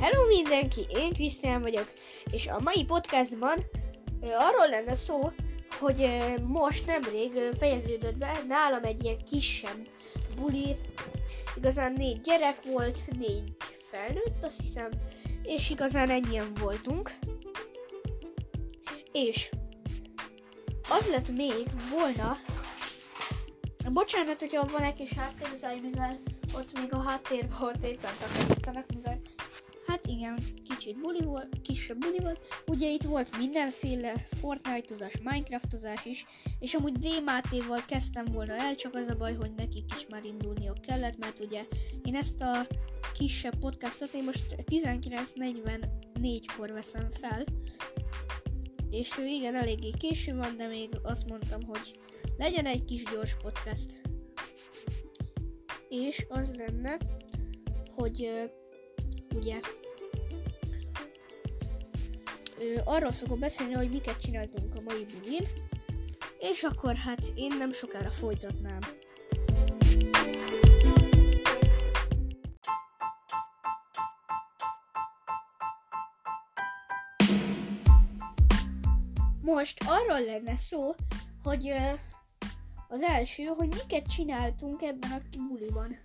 Hello mindenki, én Krisztián vagyok, és a mai podcastban ö, arról lenne szó, hogy most nemrég ö, fejeződött be nálam egy ilyen kisebb buli. Igazán négy gyerek volt, négy felnőtt, azt hiszem, és igazán ennyien voltunk. És az lett még volna, bocsánat, hogyha van egy kis háttérzaj, mivel ott még a háttérben volt éppen takarítanak, mivel igen, kicsit buli volt, kisebb buli volt. Ugye itt volt mindenféle Fortnite-ozás, Minecraft-ozás is, és amúgy DMAT-val kezdtem volna el, csak az a baj, hogy nekik is már indulniuk kellett, mert ugye én ezt a kisebb podcastot én most 19.44-kor veszem fel, és ő igen, eléggé késő van, de még azt mondtam, hogy legyen egy kis gyors podcast. És az lenne, hogy ö, ugye arról fogok beszélni, hogy miket csináltunk a mai bulin, és akkor hát én nem sokára folytatnám. Most arról lenne szó, hogy az első, hogy miket csináltunk ebben a buliban.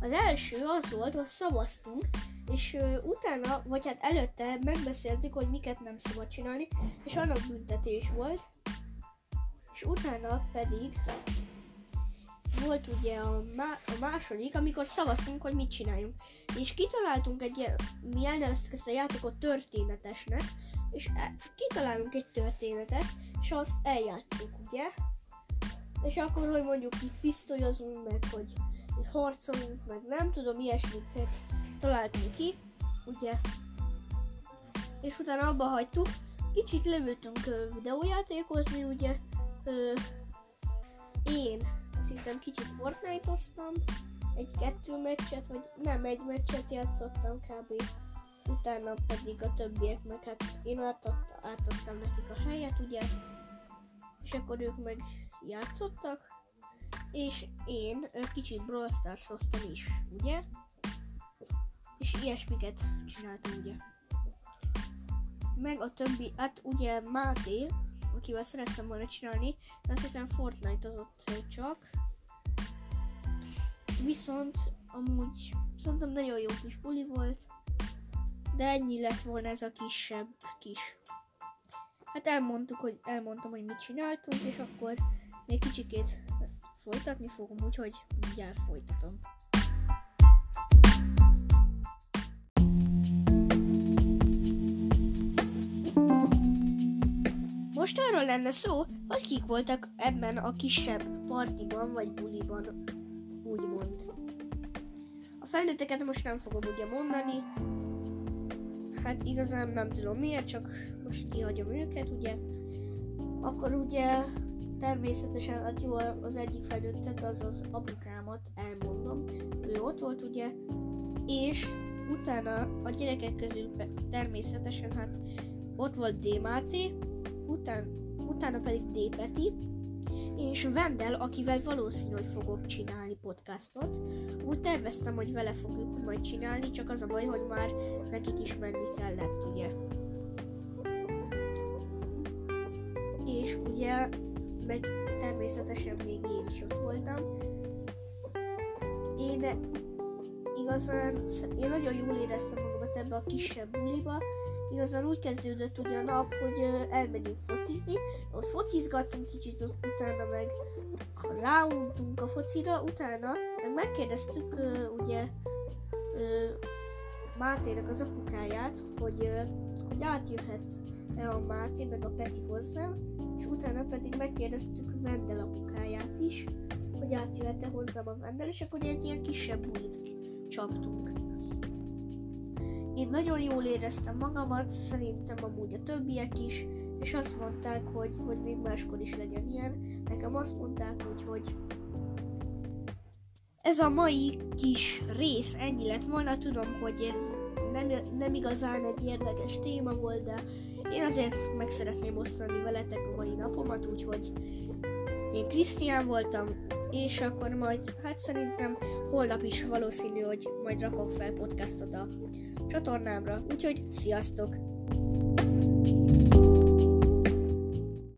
Az első az volt, hogy szavaztunk, és ö, utána, vagy hát előtte megbeszéltük, hogy miket nem szabad csinálni, és annak büntetés volt. És utána pedig volt ugye a, má- a második, amikor szavaztunk, hogy mit csináljunk. És kitaláltunk egy ilyen, mi elneveztük ezt a játékot történetesnek, és e- kitalálunk egy történetet, és azt eljátszunk, ugye? És akkor, hogy mondjuk így pisztolyozunk, meg hogy így harcolunk, meg nem tudom, ilyesmiket találtunk ki, ugye? És utána abba hagytuk, kicsit leültünk ö, videójátékozni, ugye? Ö, én azt hiszem kicsit Fortnite-oztam, egy-kettő meccset, vagy nem, egy meccset játszottam kb. Utána pedig a többiek, meg hát én átadta, átadtam nekik a helyet, ugye? És akkor ők meg játszottak, és én kicsit Brawl stars hoztam is, ugye? És ilyesmiket csináltam, ugye? Meg a többi, hát ugye Máté, akivel szerettem volna csinálni, de azt hiszem Fortnite az ott csak. Viszont amúgy szerintem nagyon jó kis buli volt, de ennyi lett volna ez a kisebb kis. Hát elmondtuk, hogy elmondtam, hogy mit csináltunk, és akkor még kicsikét folytatni fogom, úgyhogy mindjárt folytatom. Most arról lenne szó, hogy kik voltak ebben a kisebb partiban vagy buliban, úgymond. A felnőtteket most nem fogom ugye mondani, hát igazán nem tudom miért, csak most kihagyom őket, ugye. Akkor ugye természetesen hát jó, az egyik felnőttet, az az apukámat elmondom, ő ott volt ugye, és utána a gyerekek közül természetesen hát ott volt D. Máté, után, utána pedig D. Peti, és Vendel, akivel valószínű, hogy fogok csinálni podcastot. Úgy terveztem, hogy vele fogjuk majd csinálni, csak az a baj, hogy már nekik is menni kellett, ugye. És ugye, meg természetesen még én is ott voltam. Én igazán, én nagyon jól éreztem magamat ebbe a kisebb buliba, igazán úgy kezdődött ugye a nap, hogy elmegyünk focizni, ott focizgattunk kicsit, ut- utána meg ráuntunk a focira, utána meg megkérdeztük ugye Mátének az apukáját, hogy, hogy átjöhet-e a Máté meg a Peti hozzám, és utána pedig megkérdeztük Vendel apukáját is, hogy átjöhet-e hozzám a Vendel, és akkor egy ilyen kisebb bulit csaptunk. Én nagyon jól éreztem magamat, szerintem amúgy a többiek is, és azt mondták, hogy, hogy még máskor is legyen ilyen. Nekem azt mondták úgy, hogy ez a mai kis rész ennyi lett volna. Tudom, hogy ez nem, nem igazán egy érdekes téma volt, de én azért meg szeretném osztani veletek a mai napomat, úgyhogy én Krisztián voltam, és akkor majd, hát szerintem holnap is valószínű, hogy majd rakok fel podcastot a csatornámra. Úgyhogy sziasztok!